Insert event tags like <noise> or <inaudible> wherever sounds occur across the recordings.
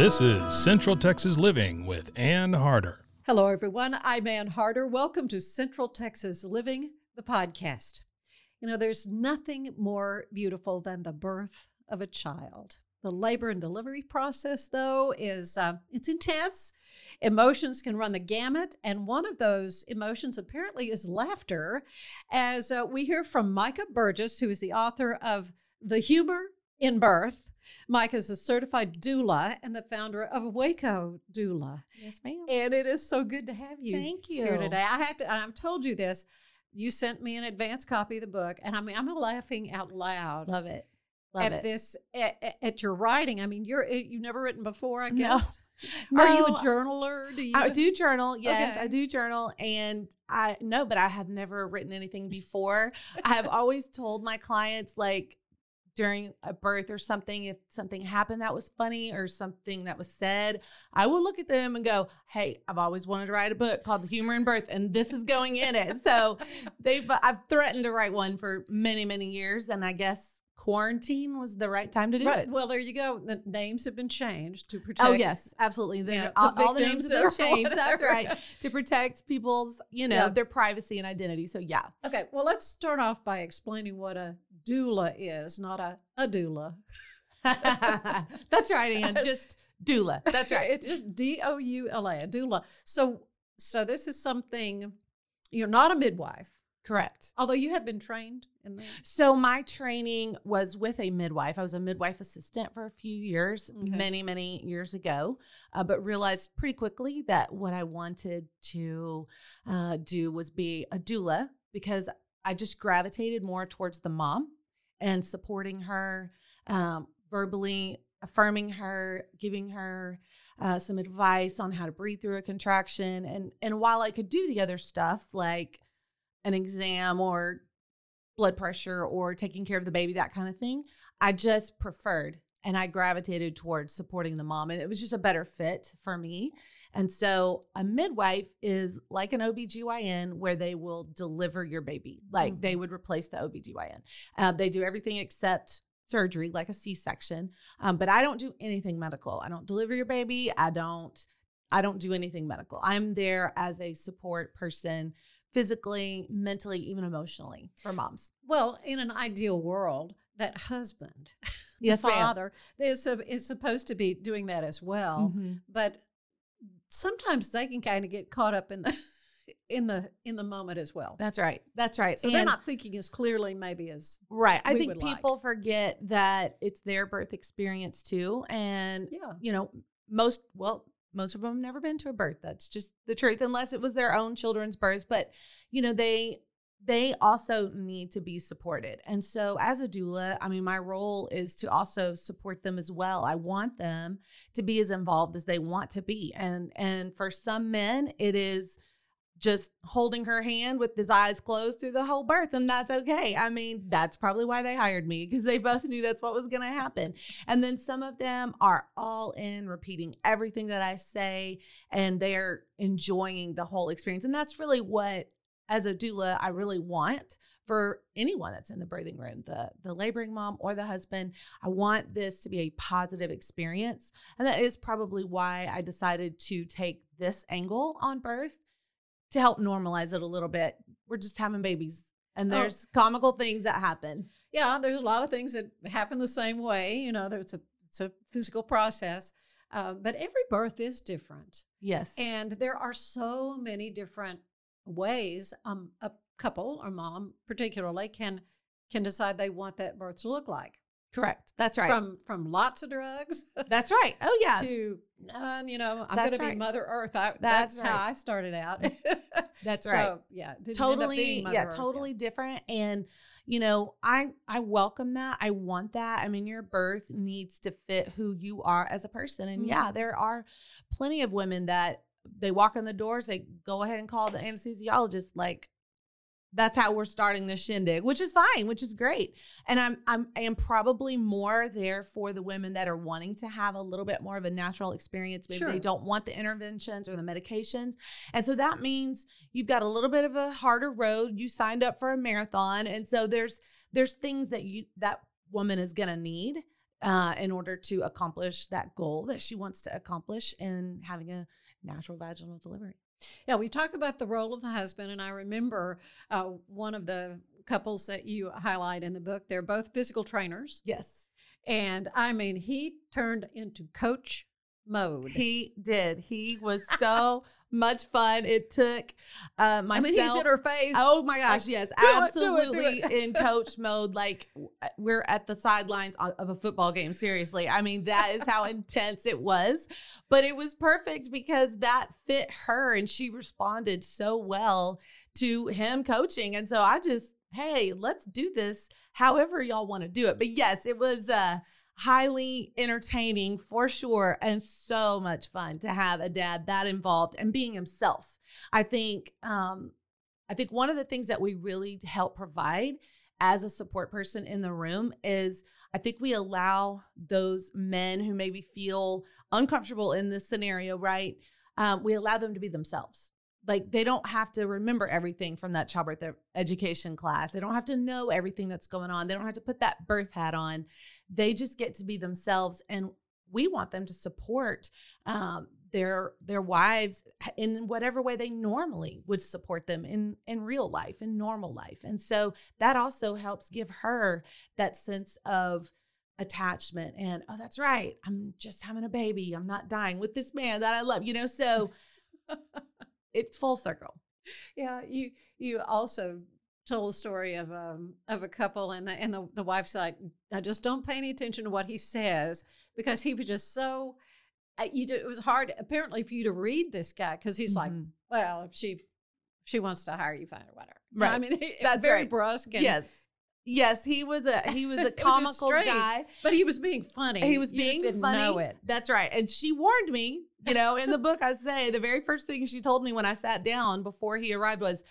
This is Central Texas Living with Ann Harder. Hello, everyone. I'm Ann Harder. Welcome to Central Texas Living, the podcast. You know, there's nothing more beautiful than the birth of a child. The labor and delivery process, though, is uh, it's intense. Emotions can run the gamut, and one of those emotions apparently is laughter. As uh, we hear from Micah Burgess, who is the author of The Humor in Birth. Mike is a certified doula and the founder of Waco Doula. Yes, ma'am. And it is so good to have you, Thank you. here today. I have to, I've told you this. You sent me an advance copy of the book, and I mean, I'm laughing out loud Love it. Love at it. this at, at your writing. I mean, you're eh, you've never written before, I No. guess. <laughs> Are you a journaler? Do you? I do journal. Yes, Okay. I do journal. And I no, but I have never written anything before. I have <laughs> always told my clients, like, during a birth or something, if something happened that was funny or something that was said, I will look at them and go, Hey, I've always wanted to write a book called The Humor in Birth, and this is going in it. So <laughs> they've, I've threatened to write one for many, many years. And I guess quarantine was the right time to do Right. it. Well, there you go. The names have been changed to oh, protect. Oh yes, absolutely. The, Yeah, uh, the all, all the names have <laughs> changed. That's right to protect people's, you know, Yeah. their privacy and identity. So yeah, Okay. Well, let's start off by explaining what a doula is, not a a doula. <laughs> that's right, Ann. <laughs> Just doula. That's right. It's just D O U L A, a doula. So, so this is something. You're not a midwife, Correct. although you have been trained in that. So my training was with a midwife. I was a midwife assistant for a few years, Okay. many many years ago, uh, but realized pretty quickly that what I wanted to uh, do was be a doula because I just gravitated more towards the mom and supporting her, um, verbally affirming her, giving her uh, some advice on how to breathe through a contraction, and and while I could do the other stuff like an exam or blood pressure or taking care of the baby, that kind of thing. I just preferred and I gravitated towards supporting the mom. And it was just a better fit for me. And so a midwife is like an OBGYN where they will deliver your baby, like they would replace the OBGYN. Uh, they do everything except surgery, like a C section. Um, but I don't do anything medical. I don't deliver your baby. I don't. I don't do anything medical. I'm there as a support person physically, mentally, even emotionally for moms. Well, in an ideal world, that husband, <laughs> Yes, the ma'am. father, is sup- is supposed to be doing that as well. Mhm. But sometimes they can kind of get caught up in the <laughs> in the in the moment as well. That's right. That's right. So they're not thinking as clearly maybe as right. I think would like. people forget that it's their birth experience too. And, yeah. you know, most, well, most of them have never been to a birth. That's just the truth, unless it was their own children's births. But, you know, they, they also need to be supported. And so as a doula, I mean, my role is to also support them as well. I want them to be as involved as they want to be. And and for some men, it is just holding her hand with his eyes closed through the whole birth and that's okay. I mean, that's probably why they hired me because they both knew that's what was going to happen. And then some of them are all in repeating everything that I say and they're enjoying the whole experience. And that's really what as a doula I really want for anyone that's in the birthing room, the the laboring mom or the husband. I want this to be a positive experience. And that is probably why I decided to take this angle on birth to help normalize it a little bit. We're just having babies and Oh. there's comical things that happen. Yeah, there's a lot of things that happen the same way. You know, there's a it's a physical process. Uh, but every birth is different. Yes. And there are so many different ways um, a couple or mom particularly can can decide they want that birth to look like. Correct. That's right. From from lots of drugs That's right. Oh <laughs> yeah. to none, you know, I'm going to be Mother Earth. I, That's that's, how right. I started out. <laughs> That's so, right. Yeah, didn't end up totally yeah Earth, totally different and you know i i welcome that i want that i mean your birth needs to fit who you are as a person and Mhm. yeah there are plenty of women that they walk in the doors they go ahead and call the anesthesiologist like that's how we're starting this shindig which is fine which is great and i'm i'm i am probably more there for the women that are wanting to have a little bit more of a natural experience maybe Sure. they don't want the interventions or the medications and so that means you've got a little bit of a harder road. You signed up for a marathon. And so there's there's things that you that woman is gonna need uh, in order to accomplish that goal that she wants to accomplish in having a natural vaginal delivery. Yeah, we talk about the role of the husband, and I remember uh, one of the couples that you highlight in the book. They're both physical trainers, Yes. and I mean, he turned into coach mode. He did. He was so much fun. It took uh I myself. mean, he's in her face. Oh my gosh, yes, do it, do it, do absolutely it. in coach mode. Like uh, we're at the sidelines of a football game. Seriously, I mean that is how <laughs> intense it was. But it was perfect because that fit her, and she responded so well to him coaching. And so I just, hey, let's do this. However y'all want to do it. But yes, it was. uh highly entertaining for sure and so much fun to have a dad that involved and being himself. I think um i think one of the things that we really help provide as a support person in the room is i think we allow those men who maybe feel uncomfortable in this scenario right um, we allow them to be themselves like they don't have to remember everything from that childbirth education class. They don't have to know everything that's going on. They don't have to put that birth hat on. They just get to be themselves and we want them to support um, their their wives in whatever way they normally would support them in in real life in normal life. And so that also helps give her that sense of attachment and oh that's right. I'm just having a baby. I'm not dying with this man that i love you know so <laughs> it's full circle Yeah, you you also told a story of um of a couple and the and the, the wife's like, I just don't pay any attention to what he says because he was just so you do, it was hard apparently for you to read this guy because he's like, Mhm. well, if she if she wants to hire you, fine or whatever. Right. I mean, <laughs> he, That's very right. brusque. And, yes yes he was a he was a <laughs> was comical strange. guy but he was being funny. He was being didn't funny. know it. That's right. And she warned me, you know, in the book, I say the very first thing she told me when I sat down before he arrived was,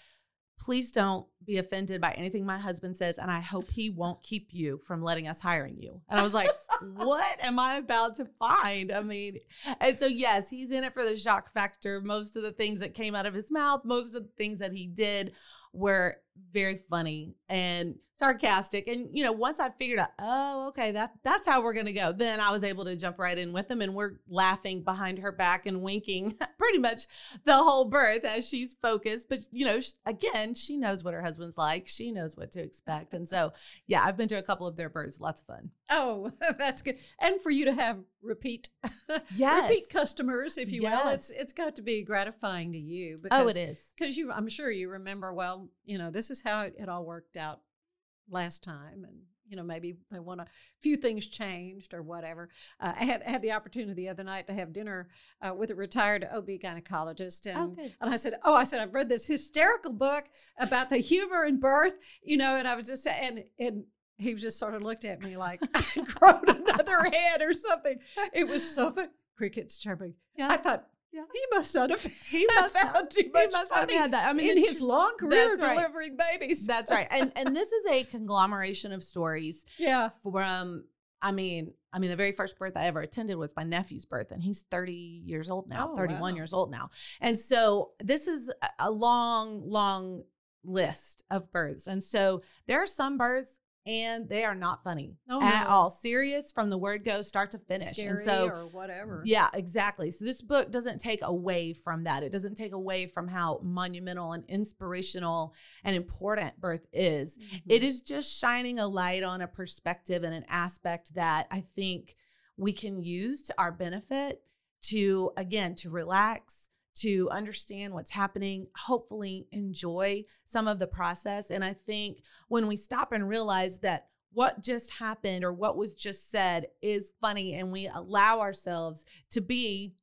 please don't be offended by anything my husband says. And I hope he won't keep you from letting us hiring you. And I was like, <laughs> what am I about to find? I mean, and so, yes, he's in it for the shock factor. Most of the things that came out of his mouth, most of the things that he did were very funny and sarcastic. And you know, once I figured out, oh, okay, that that's how we're gonna go, then I was able to jump right in with them and we're laughing behind her back and winking <laughs> pretty much the whole birth as she's focused. But you know, sh- again, she knows what her husband's like. She knows what to expect, and so yeah, I've been to a couple of their births. Lots of fun. Oh, <laughs> that's good. And for you to have repeat <laughs> Yes. repeat customers, if you will, it's it's got to be gratifying to you Oh, it is. because you I'm sure you remember well, you know, this is how it, it all worked out last time and you know maybe they want a few things changed or whatever. Uh, I had I had the opportunity the other night to have dinner uh, with a retired OB gynecologist and Oh, and I said, "Oh, I said I've read this hysterical book about the humor in birth, you know." And I was just saying, and he just sort of looked at me like <laughs> I grown another <laughs> head or something. It was so fun. Crickets chirping. Yeah. I thought Yeah. he must not have. <laughs> He must not- too he must not have had that. I mean, in his long career right. delivering babies. That's right. And and this is a conglomeration of stories <laughs> yeah. from I mean, I mean, the very first birth I ever attended was my nephew's birth, and he's 30 years old now, Oh, 31 wow. years old now. And so this is a long, long list of births. And so there are some births and they are not funny Oh, at no. all. Serious from the word go, start to finish. Scary and so or whatever. yeah, exactly. So this book doesn't take away from that. It doesn't take away from how monumental and inspirational and important birth is. Mhm. It is just shining a light on a perspective and an aspect that I think we can use to our benefit to, again, to relax, to understand what's happening, hopefully enjoy some of the process. And I think when we stop and realize that what just happened or what was just said is funny and we allow ourselves to be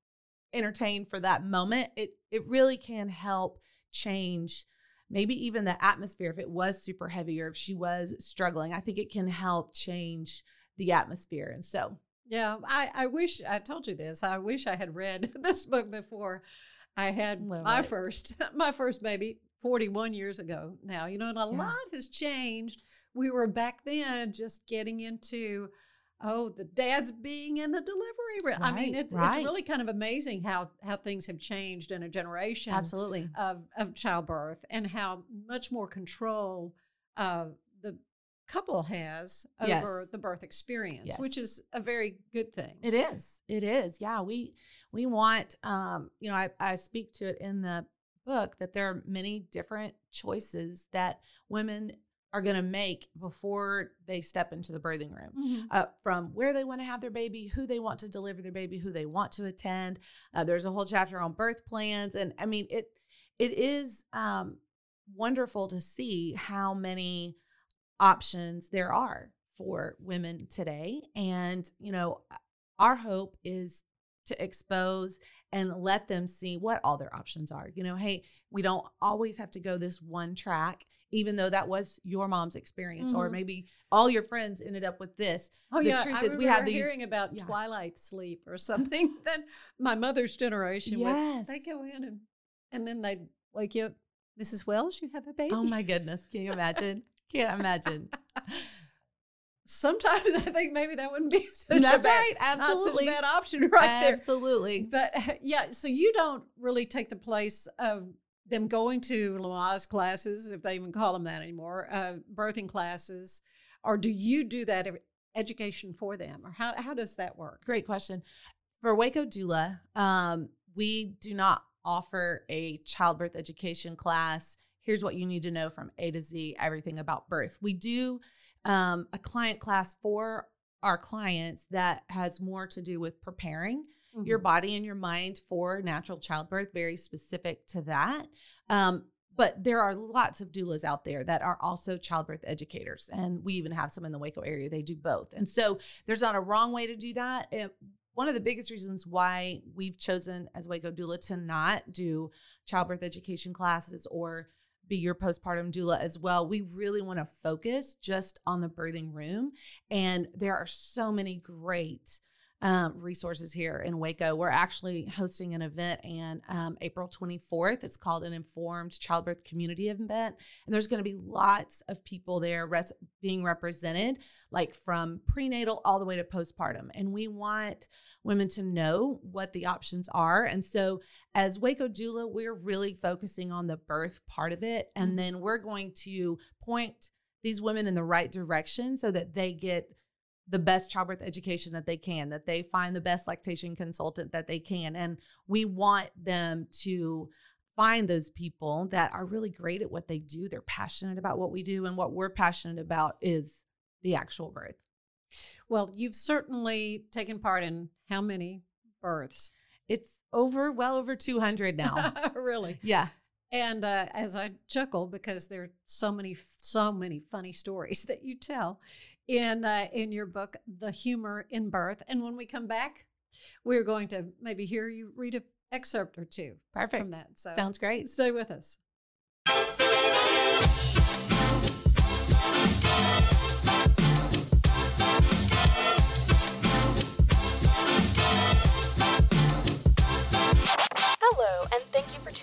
entertained for that moment, it it really can help change maybe even the atmosphere if it was super heavy or if she was struggling. I think it can help change the atmosphere. And so yeah, I, I wish I told you this. I wish I had read <laughs> this book before I had Well, my right. first <laughs> my first baby 41 years ago now. You know, and a Yeah. lot has changed. We were back then just getting into oh, the dad's being in the delivery room. I mean, Right, it's right. it's really kind of amazing how how things have changed in a generation absolutely. of of childbirth and how much more control uh, couple has over Yes. the birth experience, which is a very good thing. It is. It is. Yeah, we we want um, you know, I, I speak to it in the book that there are many different choices that women are going to make before they step into the birthing room. Mhm. Uh, from where they want to have their baby, who they want to deliver their baby, who they want to attend. Uh, there's a whole chapter on birth plans, and I mean it. It is um, wonderful to see how many options there are for women today, and you know, our hope is to expose and let them see what all their options are. You know, hey, we don't always have to go this one track, even though that was your mom's experience, or Mhm. maybe all your friends ended up with this. Oh The yeah, truth I is we have these- hearing about yeah. twilight sleep or something. <laughs> then my mother's generation Yes. would they go in and and then they'd wake you up, Mrs. Wells, you have a baby. Oh my goodness, can you imagine? Can't imagine. Sometimes <laughs> I think maybe that wouldn't be <laughs> such That's a bad, right, absolutely. not such a bad option <laughs> right there. Absolutely. But yeah, so you don't really take the place of them going to Lamaze classes, if they even call them that anymore, uh, birthing classes, or do you do that education for them, or how how does that work? Great question. For Waco Doula, um, we do not offer a childbirth education class. Here's what you need to know from A to Z, everything about birth. We do um, a client class for our clients that has more to do with preparing your Mhm. body and your mind for natural childbirth, very specific to that. Um, but there are lots of doulas out there that are also childbirth educators. And we even have some in the Waco area. They do both. And so there's not a wrong way to do that. It- one of the biggest reasons why we've chosen as Waco Doula to not do childbirth education classes or be your postpartum doula as well. We really want to focus just on the birthing room. And there are so many great um, resources here in Waco. We're actually hosting an event and um, April 24th. It's called an Informed Childbirth Community event. And there's going to be lots of people there res- being represented, like from prenatal all the way to postpartum. And we want women to know what the options are. And so, as Waco Doula, we're really focusing on the birth part of it. And then we're going to point these women in the right direction so that they get the best childbirth education that they can, that they find the best lactation consultant that they can. And we want them to find those people that are really great at what they do. They're passionate about what we do. And what we're passionate about is the actual birth. Well, you've certainly taken part in how many births? It's over, well over 200 now. <laughs> really? yeah. And uh, as I chuckle because there are so many, so many funny stories <laughs> that you tell in uh, in your book, "The Humor in Birth." And when we come back, we're going to maybe hear you read an excerpt or two Perfect. from that. So Sounds great. stay with us. Hello, and thank you for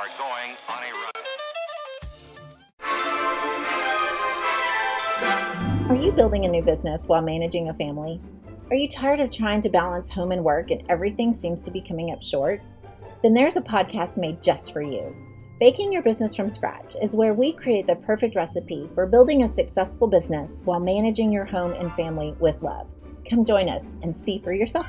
Are going on a run. Are you building a new business while managing a family? Are you tired of trying to balance home and work and everything seems to be coming up short? Then there's a podcast made just for you. Baking Your Business from Scratch is where we create the perfect recipe for building a successful business while managing your home and family with love. Come join us and see for yourself.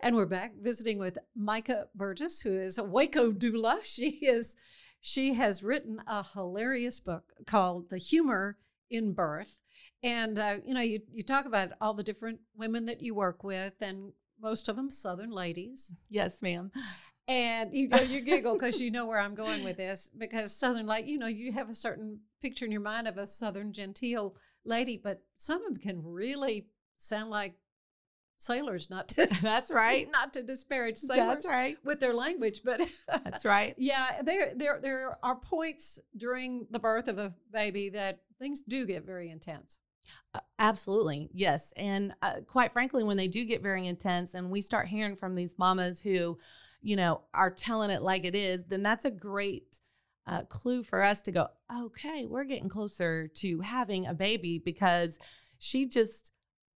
And we're back visiting with Micah Burgess, who is a Waco doula. <laughs> She is she has written a hilarious book called The Humor in Birth. And uh, you know, you you talk about all the different women that you work with, and most of them Southern ladies. Yes, ma'am. And you know, you giggle because you know where I'm going with this. Because Southern, like you know, you have a certain picture in your mind of a Southern genteel lady, but some of them can really sound like sailors. Not to <laughs> That's right. <laughs> not to disparage sailors That's right. with their language, but That's right. <laughs> yeah, there there there are points during the birth of a baby that things do get very intense. Uh, Absolutely. Yes. And uh, quite frankly, when they do get very intense and we start hearing from these mamas who, you know, are telling it like it is, then that's a great uh, clue for us to go, okay, we're getting closer to having a baby because she just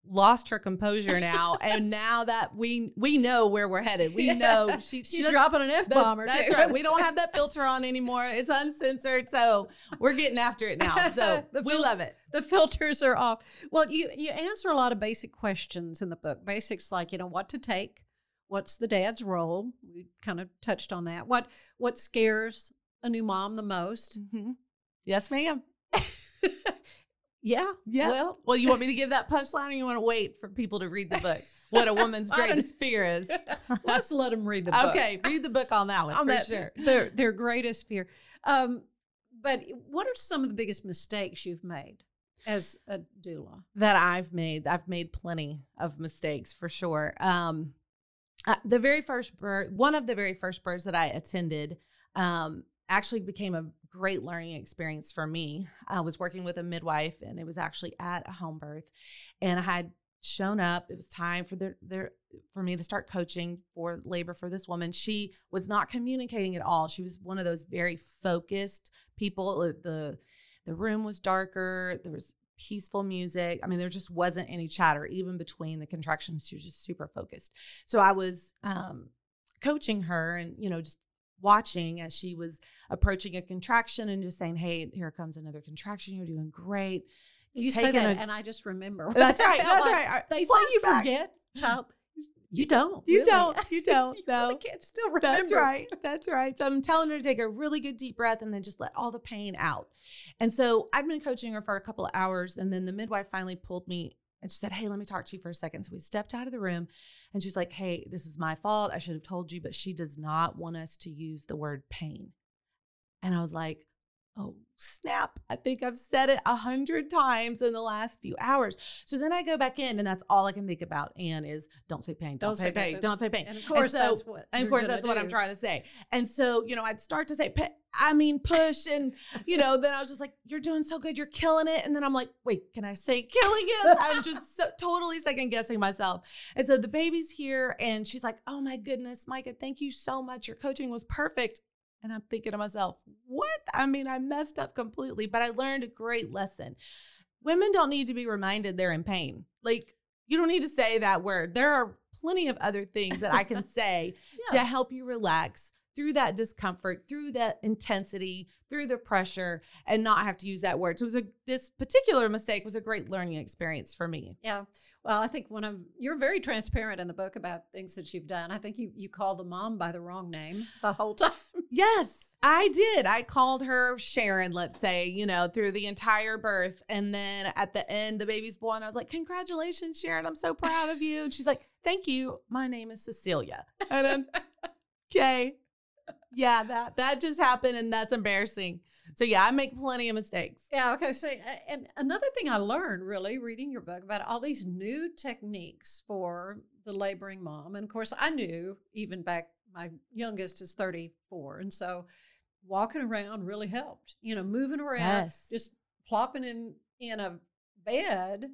lost her composure now <laughs> and now that we we know where we're headed we know she, <laughs> she She's dropping an F that's, that's right we don't have that filter on anymore it's uncensored so we're getting after it now so <laughs> The we love it the filters are off. Well, you you answer a lot of basic questions in the book. Basics like you know what to take, what's the dad's role. We kind of touched on that. What what scares a new mom the most? Mhm. yes ma'am yeah. Yes. Well, Well, you want me to give that punchline or you want to wait for people to read the book? <laughs> What a woman's greatest fear is. <laughs> let's let them read the book. okay, read the book on that one on for that, sure. Their their greatest fear. Um, but what are some of the biggest mistakes you've made as a doula? That I've made. I've made plenty of mistakes for sure. Um, uh, the very first birth, one of the very first births that I attended, um, actually became a great learning experience for me. I was working with a midwife, and it was actually at a home birth, and I had shown up. It was time for their their for me to start coaching for labor for this woman. She was not communicating at all. She was one of those very focused people. Uh, The the room was darker. There was peaceful music. I mean, there just wasn't any chatter even between the contractions. She was just super focused. So I was um, coaching her and you know just watching as she was approaching a contraction and just saying, "Hey, here comes another contraction. You're doing great." You say Taking that, and I just remember. <laughs> That's <laughs> right. That's like right. They say you forget, child. You don't. You really. don't. You <laughs> don't. you no. really can't still remember. That's right. That's right. So I'm telling her to take a really good deep breath and then just let all the pain out. And so I've been coaching her for a couple of hours. And then the midwife finally pulled me and she said, Hey, let me talk to you for a second. So we stepped out of the room and she's like, Hey, this is my fault. I should have told you, but she does not want us to use the word pain. And I was like, Oh, snap. I think I've said it a hundred times in the last few hours. So then I go back in, and that's all I can think about. Ann is don't say pain, don't, say pain, that. don't say pain. And of course, so- that's what. and of course, that's what I'm trying to say. And so, you know, I'd start to say, I mean, push. And, you know, then I was just like, you're doing so good. You're killing it. And then I'm like, wait, can I say killing it? I'm just so, totally second guessing myself. And so the baby's here and she's like, oh my goodness, Micah, thank you so much. Your coaching was perfect. And I'm thinking to myself, what? I mean, I messed up completely, but I learned a great lesson. Women don't need to be reminded they're in pain. Like, you don't need to say that word. There are plenty of other things that I can <laughs> say to help you relax through that discomfort, through that intensity, through the pressure, and not have to use that word. So it was a this particular mistake was a great learning experience for me. Yeah. Well, I think one of you're very transparent in the book about things that you've done. I think you you call the mom by the wrong name the whole <laughs> time. Yes, I did. I called her Sharon, let's say, you know, through the entire birth. And then at the end, the baby's born. I was like, Congratulations, Sharon. I'm so proud of you. And she's like, Thank you. My name is Cecilia. And then, <laughs> okay. Yeah, that that just happened and that's embarrassing. So yeah, I make plenty of mistakes. Yeah. Okay. So, and another thing I learned really reading your book about all these new techniques for the laboring mom, and of course, I knew even back my youngest is 34, and so walking around really helped. You know, moving around, Yes. just plopping in in a bed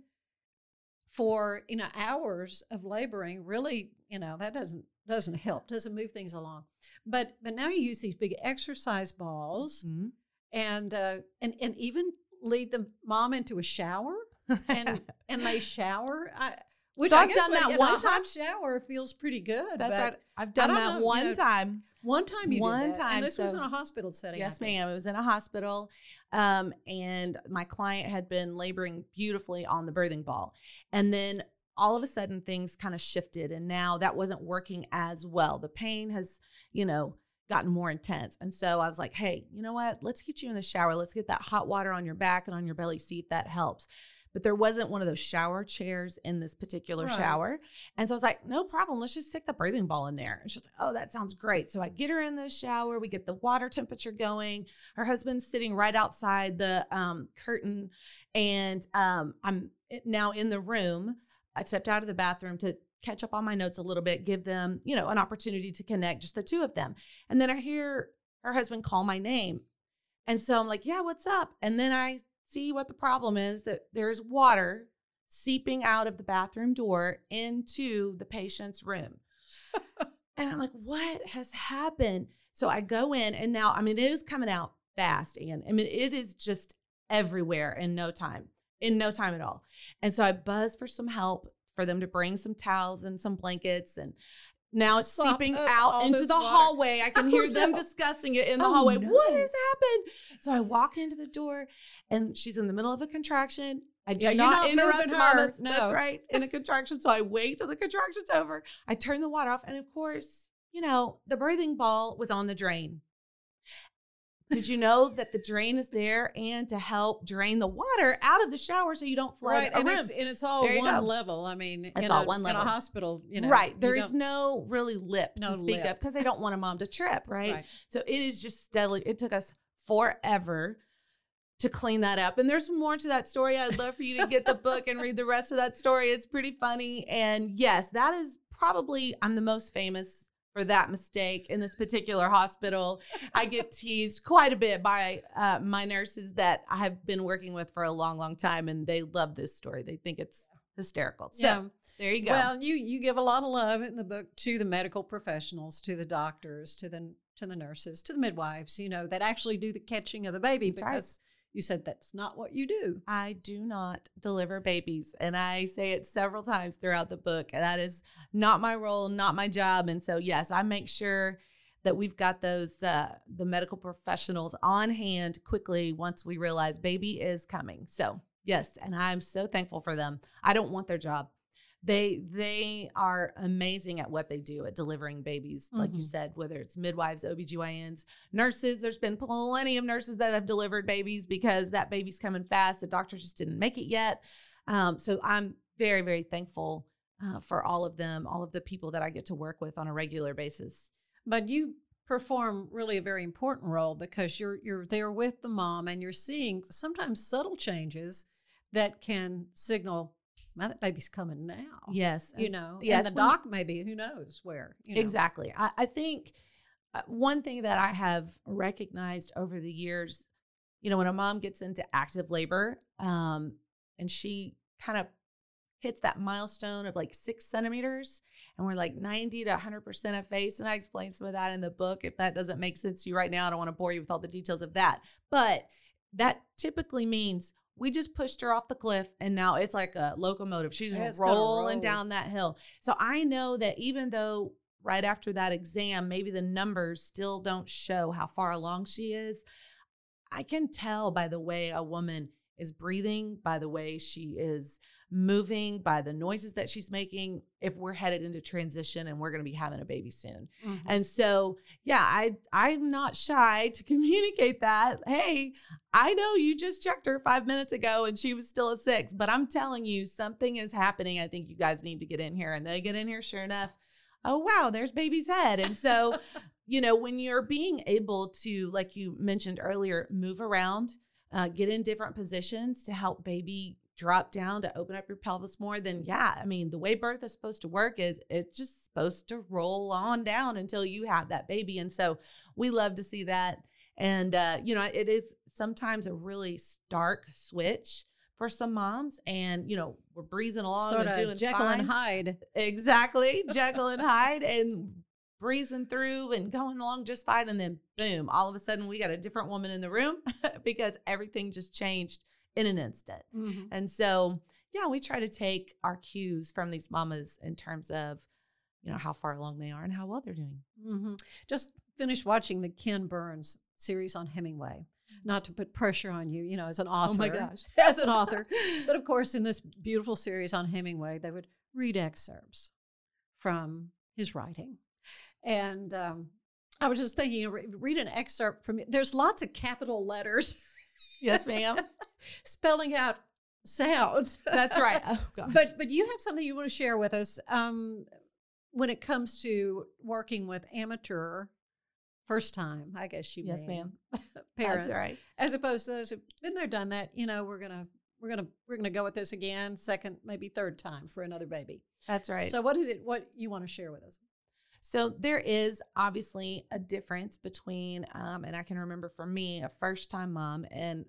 for you know hours of laboring really you know that doesn't doesn't help, doesn't move things along. But but now you use these big exercise balls Mhm. and uh, and and even lead the mom into a shower and <laughs> and they shower. I, which So I I've guess done when that one time. shower feels pretty good. That's right. I've done that know, you one know, time. One time you One did that, time, and this was so- in a hospital setting. Yes, ma'am. It was in a hospital. Um, and my client had been laboring beautifully on the birthing ball. And then all of a sudden things kind of shifted and now that wasn't working as well. The pain has, you know, gotten more intense. And so I was like, hey, you know what? Let's get you in the shower. Let's get that hot water on your back and on your belly, see if that helps. But there wasn't one of those shower chairs in this particular Right. shower. And so I was like, no problem. Let's just stick the birthing ball in there. And she's like, oh, that sounds great. So I get her in the shower. We get the water temperature going. Her husband's sitting right outside the um, curtain. And um, I'm now in the room. I stepped out of the bathroom to catch up on my notes a little bit, give them, you know, an opportunity to connect, just the two of them. And then I hear her husband call my name. And so I'm like, yeah, what's up? And then I see what the problem is that there's water seeping out of the bathroom door into the patient's room. <laughs> and I'm like, what has happened? So I go in and now, I mean, it is coming out fast. And I mean, it is just everywhere in no time, in no time at all. And so I buzz for some help for them to bring some towels and some blankets. And now it's seeping out into the water. hallway. I <laughs> can Oh, hear them no. discussing it in the Oh, hallway. What has happened? So I walk into the door and she's in the middle of a contraction. I do Yeah, not, not interrupt mom. her. That's, that's right. In a contraction. So I wait till the contraction's over. I turn the water off. And of course, you know, the birthing ball was on the drain. Did you know that the drain is there and to help drain the water out of the shower so you don't flood right, a and room? it's and it's all one go. level. I mean, It's in all a, one level. in a hospital. You know, right. There's no really lip No to speak lip. of because they don't want a mom to trip, right? Right. So it is just steadily, it took us forever to clean that up. And there's more to that story. I'd love for you to get the book and read the rest of that story. It's pretty funny. And yes, that is probably, I'm the most famous for that mistake in this particular hospital. I get <laughs> teased quite a bit by uh, my nurses that I have been working with for a long, long time. And they love this story. They think it's hysterical. So Yeah. there you go. Well, you you give a lot of love in the book to the medical professionals, to the doctors, to the to the nurses, to the midwives. You know that actually do the catching of the baby That's right. You said that's not what you do. I do not deliver babies. And I say it several times throughout the book. That is not my role, not my job. And so, yes, I make sure that we've got those, uh, the medical professionals on hand quickly once we realize baby is coming. So, yes. And I'm so thankful for them. I don't want their job. They they are amazing at what they do at delivering babies, like you Mhm. said, whether it's midwives, OBGYNs, nurses. There's been plenty of nurses that have delivered babies because that baby's coming fast. The doctor just didn't make it yet. Um, so I'm very, very thankful uh, for all of them, all of the people that I get to work with on a regular basis. But you perform really a very important role because you're you're there with the mom and you're seeing sometimes subtle changes that can signal "Man, that baby's coming now. Yes, You know, yes, and the doc maybe who knows where. You know. Exactly. I, I think uh, one thing that I have recognized over the years, you know, when a mom gets into active labor um, and she kind of hits that milestone of like six centimeters and we're like 90 to 100% effaced. And I explain some of that in the book. If that doesn't make sense to you right now, I don't want to bore you with all the details of that. But that typically means we just pushed her off the cliff and now it's like a locomotive. She's Yeah, rolling roll. down that hill. So I know that even though right after that exam, maybe the numbers still don't show how far along she is, I can tell by the way a woman is breathing, by the way she is moving, by the noises that she's making, if we're headed into transition and we're going to be having a baby soon. Mhm. And so, yeah, I I'm not shy to communicate that. Hey, I know you just checked her 5 minutes ago and she was still a 6, but I'm telling you something is happening. I think you guys need to get in here and they get in here sure enough. Oh wow, there's baby's head. And so, <laughs> you know, when you're being able to like you mentioned earlier, move around, uh, get in different positions to help baby drop down to open up your pelvis more, then yeah, I mean, the way birth is supposed to work is it's just supposed to roll on down until you have that baby. And so we love to see that. And, uh, you know, it is sometimes a really stark switch, for some moms, and you know we're breezing along Sort and doing Jekyll fine. and Hyde. Exactly, <laughs> Jekyll and Hyde, and breezing through and going along just fine. And then boom, all of a sudden we got a different woman in the room <laughs> because everything just changed in an instant. Mhm. And so, yeah, we try to take our cues from these mamas in terms of, you know, how far along they are and how well they're doing. hmm Just finished watching the Ken Burns series on Hemingway. Not to put pressure on you, you know, as an author. Oh my gosh. <laughs> as an author. <laughs> But of course, in this beautiful series on Hemingway, they would read excerpts from his writing. And um, I was just thinking, you know, re- read an excerpt from There's lots of capital letters <laughs> yes, ma'am. <laughs> spelling out sounds. That's right. <laughs> Oh, gosh. But but you have something you want to share with us um, when it comes to working with amateur first time, I guess you yes, mean, ma'am. <laughs> parents, That's right. as opposed to those who've been there, done that. You know, we're gonna we're gonna we're gonna go with this again, second, maybe third time for another baby. That's right. So, what is it? What you want to share with us? So there is obviously a difference between, um, and I can remember for me, a first time mom and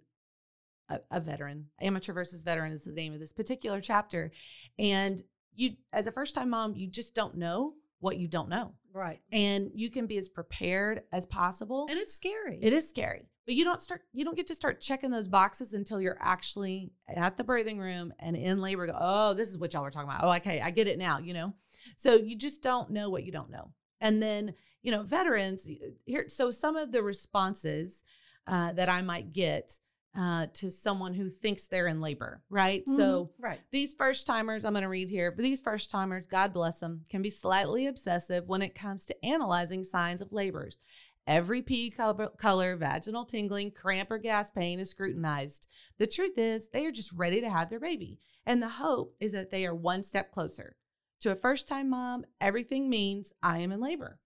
a, a veteran. Amateur versus veteran is the name of this particular chapter. And you, as a first time mom, you just don't know what you don't know. Right, And you can be as prepared as possible. and it's scary. It is scary, but you don't start. You don't get to start checking those boxes until you're actually at the birthing room and in labor. Go, oh, this is what y'all were talking about. Oh, okay, I get it now. You know, so you just don't know what you don't know. And then you know, veterans here. So some of the responses uh, that I might get uh, to someone who thinks they're in labor, right? So Mhm, right, these first timers, I'm going to read here, but these first timers, God bless them, can be slightly obsessive when it comes to analyzing signs of labors. Every pee color, color, vaginal tingling, cramp, or gas pain is scrutinized. The truth is, they are just ready to have their baby. And the hope is that they are one step closer. To a first time mom, everything means I am in labor.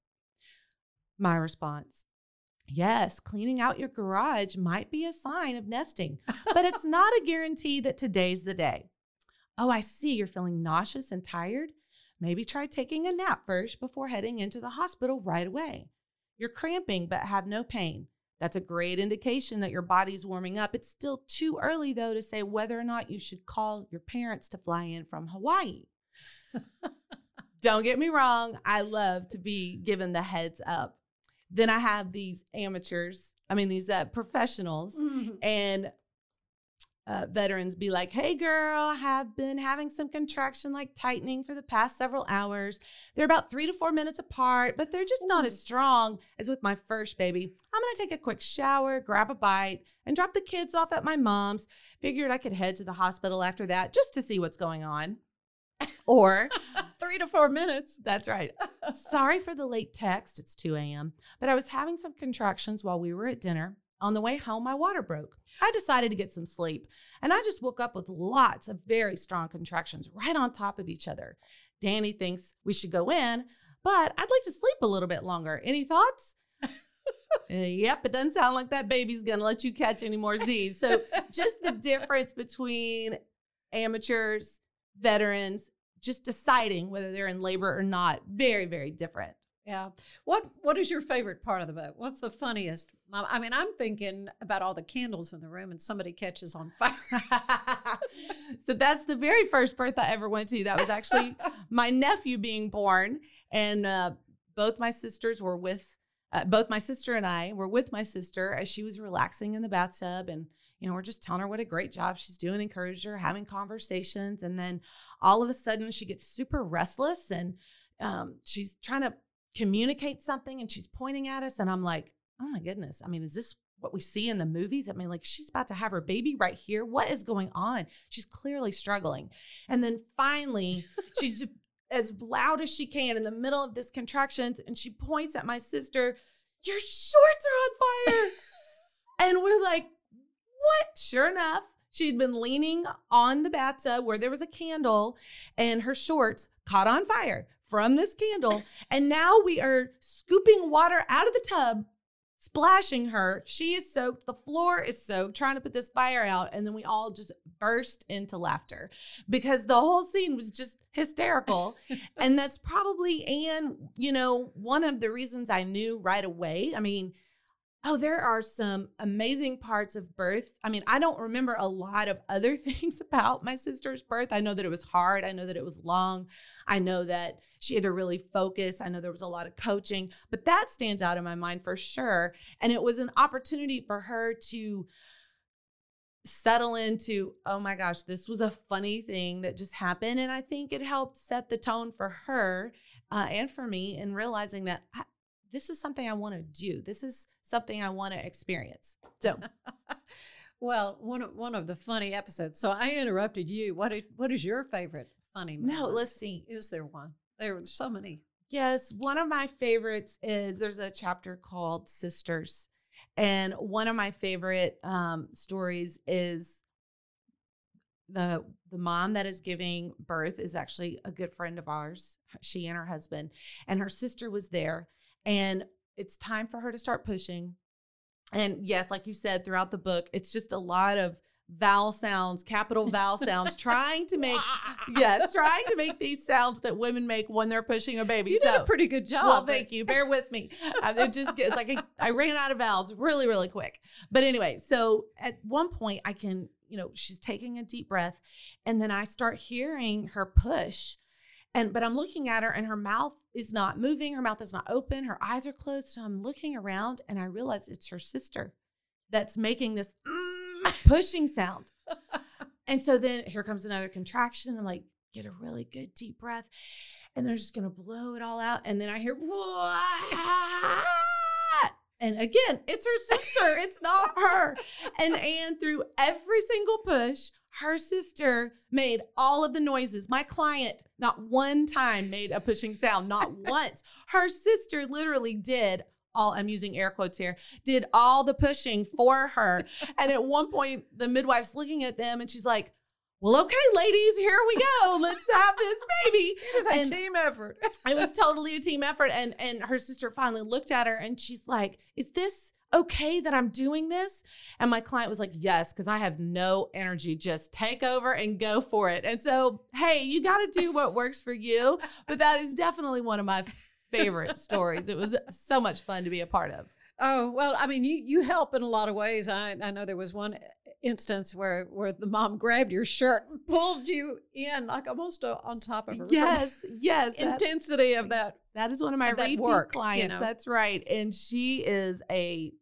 My response Yes, cleaning out your garage might be a sign of nesting, <laughs> but it's not a guarantee that today's the day. Oh, I see you're feeling nauseous and tired. Maybe try taking a nap first before heading into the hospital right away. You're cramping but have no pain. That's a great indication that your body's warming up. It's still too early, though, to say whether or not you should call your parents to fly in from Hawaii. <laughs> Don't get me wrong, I love to be given the heads up. Then I have these amateurs, I mean, these uh, professionals Mhm. and uh, veterans be like, hey, girl, I have been having some contraction like tightening for the past several hours. They're about three to four minutes apart, but they're just not as strong as with my first baby. I'm going to take a quick shower, grab a bite, and drop the kids off at my mom's. Figured I could head to the hospital after that just to see what's going on. <laughs> Or, three to four minutes. that's right. <laughs> Sorry for the late text. It's 2 a.m. But I was having some contractions while we were at dinner. On the way home, my water broke. I decided to get some sleep, and I just woke up with lots of very strong contractions right on top of each other. Danny thinks we should go in, but I'd like to sleep a little bit longer. Any thoughts? <laughs> Uh, yep, it doesn't sound like that baby's gonna let you catch any more Z's. So, just the difference between amateurs, veterans, just deciding whether they're in labor or not, very, very different. Yeah. What What is your favorite part of the book? What's the funniest? Mom? I mean, I'm thinking about all the candles in the room and somebody catches on fire. <laughs> so that's the very first birth I ever went to. That was actually <laughs> my nephew being born, and uh, both my sisters were with. Uh, both my sister and I were with my sister as she was relaxing in the bathtub, and you know we're just telling her what a great job she's doing, encouraged her, having conversations, and then all of a sudden she gets super restless and um, she's trying to communicate something, and she's pointing at us, and I'm like, oh my goodness, I mean, is this what we see in the movies. I mean, like she's about to have her baby right here. What is going on? She's clearly struggling. And then finally, <laughs> she's as loud as she can in the middle of this contraction, and she points at my sister, Your shorts are on fire. <laughs> and we're like, What? Sure enough, she'd been leaning on the bathtub where there was a candle, and her shorts caught on fire from this candle. and now we are scooping water out of the tub splashing her. She is soaked. The floor is soaked, trying to put this fire out. And then we all just burst into laughter because the whole scene was just hysterical. <laughs> and that's probably, and, you know, one of the reasons I knew right away. I mean, Oh, there are some amazing parts of birth. I mean, I don't remember a lot of other <laughs> things about my sister's birth. I know that it was hard. I know that it was long. I know that she had to really focus. I know there was a lot of coaching, but that stands out in my mind for sure. And it was an opportunity for her to settle into, oh my gosh, this was a funny thing that just happened. And I think it helped set the tone for her uh, and for me in realizing that I, this is something I want to do. This is something I want to experience. So, <laughs> well, one of, one of the funny episodes. So I interrupted you. What is, what is your favorite funny? no, let's see. Is there one? There were so many. Yes, one of my favorites is there's a chapter called Sisters. And one of my favorite um, stories is the the mom that is giving birth is actually a good friend of ours. She and her husband, and her sister was there. And it's time for her to start pushing. And yes, like you said throughout the book, it's just a lot of vowel sounds, capital vowel sounds, trying to make <laughs> yes, trying to make these sounds that women make when they're pushing a baby. You so, did a pretty good job. Well, thank you. Bear with me. Uh, it just gets like I, I ran out of vowels really, really quick. But anyway, so at one point I can, you know, she's taking a deep breath, and then I start hearing her push. And but I'm looking at her and her mouth is not moving, her mouth is not open, her eyes are closed. So I'm looking around and I realize it's her sister that's making this mm, <laughs> pushing sound. <laughs> and so then here comes another contraction. I'm like, get a really good deep breath. And they're just gonna blow it all out. And then I hear? <laughs> And again, it's her sister. it's not her. And Ann, through every single push, her sister made all of the noises. My client, not one time, made a pushing sound, not <laughs> once. Her sister literally did all, I'm using air quotes here, did all the pushing for her. And at one point, the midwife's looking at them and she's like, well, okay, ladies, here we go. Let's have this baby. It was a And- team effort. <laughs> it was totally a team effort. And and her sister finally looked at her and she's like, Is this okay that I'm doing this? And my client was like, Yes, because I have no energy. Just take over and go for it. And so, hey, you got to do what works for you. But that is definitely one of my favorite stories. It was so much fun to be a part of. Oh well, I mean, you you help in a lot of ways. I I know there was one instance where where the mom grabbed your shirt and pulled you in like almost uh, on top of her. <laughs> Yes, yes. intensity of that. That is one of my of repeat work, you clients. know. That's right. And she is a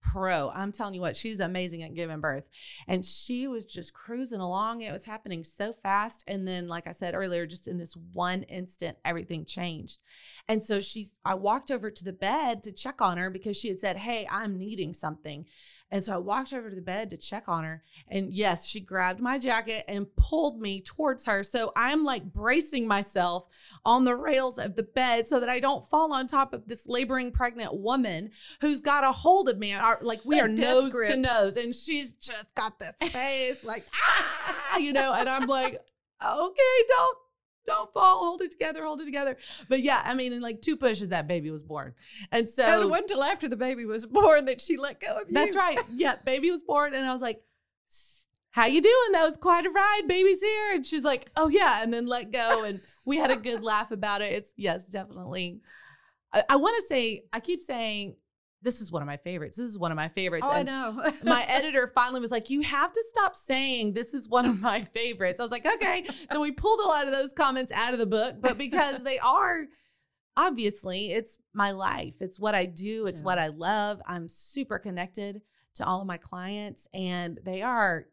pro. I'm telling you what, she's amazing at giving birth. And she was just cruising along. It was happening so fast. And then, like I said earlier, just in this one instant, everything changed. And so she, I walked over to the bed to check on her because she had said, Hey, I'm needing something. And so I walked over to the bed to check on her. And yes, she grabbed my jacket and pulled me towards her. So I'm like bracing myself on the rails of the bed so that I don't fall on top of this laboring pregnant woman who's got a hold of me. Our, like we are nose to nose. And she's just got this face like, ah, you know, and I'm like, okay, don't. Don't fall. Hold it together. Hold it together. But yeah, I mean, in like two pushes, that baby was born, and so and it wasn't until after the baby was born that she let go of you. that's right. <laughs> Yeah, baby was born, and I was like, "How you doing? That was quite a ride. Baby's here." And she's like, "Oh yeah," and then let go, and we had a good laugh about it. It's yes, definitely. I, I want to say, I keep saying, this is one of my favorites. This is one of my favorites. Oh, I know. <laughs> my <laughs> editor finally was like, "You have to stop saying this is one of my favorites." I was like, "Okay." So we pulled a lot of those comments out of the book, but because they are obviously it's my life. It's what I do, it's Yeah. what I love. I'm super connected to all of my clients and they are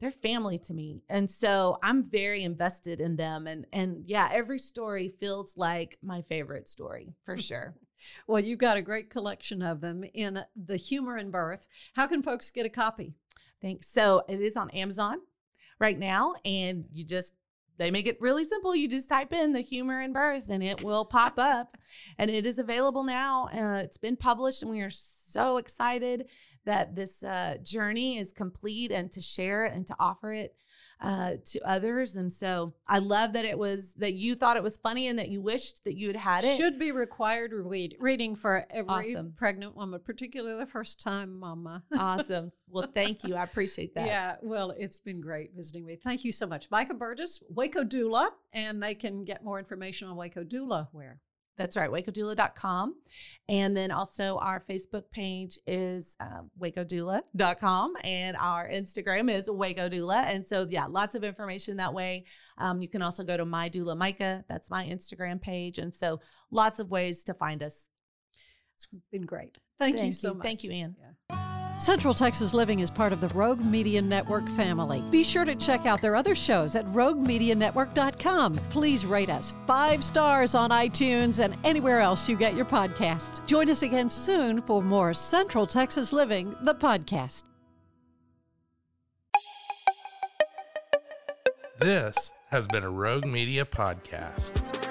they're family to me. And so I'm very invested in them and and yeah, every story feels like my favorite story for sure. Well, you've got a great collection of them in the Humor in Birth. How can folks get a copy? Thanks. So it is on Amazon right now, and you just they make it really simple. You just type in the humor in birth, and it will pop up. And it is available now. Uh, it's been published, and we are so excited that this uh, journey is complete, and to share it and to offer it uh, to others. And so I love that it was that you thought it was funny, and that you wished that you had had it. Should be required read, reading for every Awesome. pregnant woman, particularly the first time mama. <laughs> awesome. Well, thank you. I appreciate that. Yeah, well, it's been great visiting with. you. Thank you so much. Micah Burgess, Waco Doula, and they can get more information on Waco Doula where? That's right, wacodoula.com. And then also our Facebook page is um, wacodoula.com and our Instagram is wacodoula. And so, yeah, lots of information that way. Um, you can also go to my doula Micah. That's my Instagram page. And so, lots of ways to find us. It's been great. Thank, you so much. Thank you, Ann. Central Texas Living is part of the Rogue Media Network family. Be sure to check out their other shows at roguemedianetwork.com. Please rate us five stars on iTunes and anywhere else you get your podcasts. Join us again soon for more Central Texas Living, the podcast. This has been a Rogue Media podcast.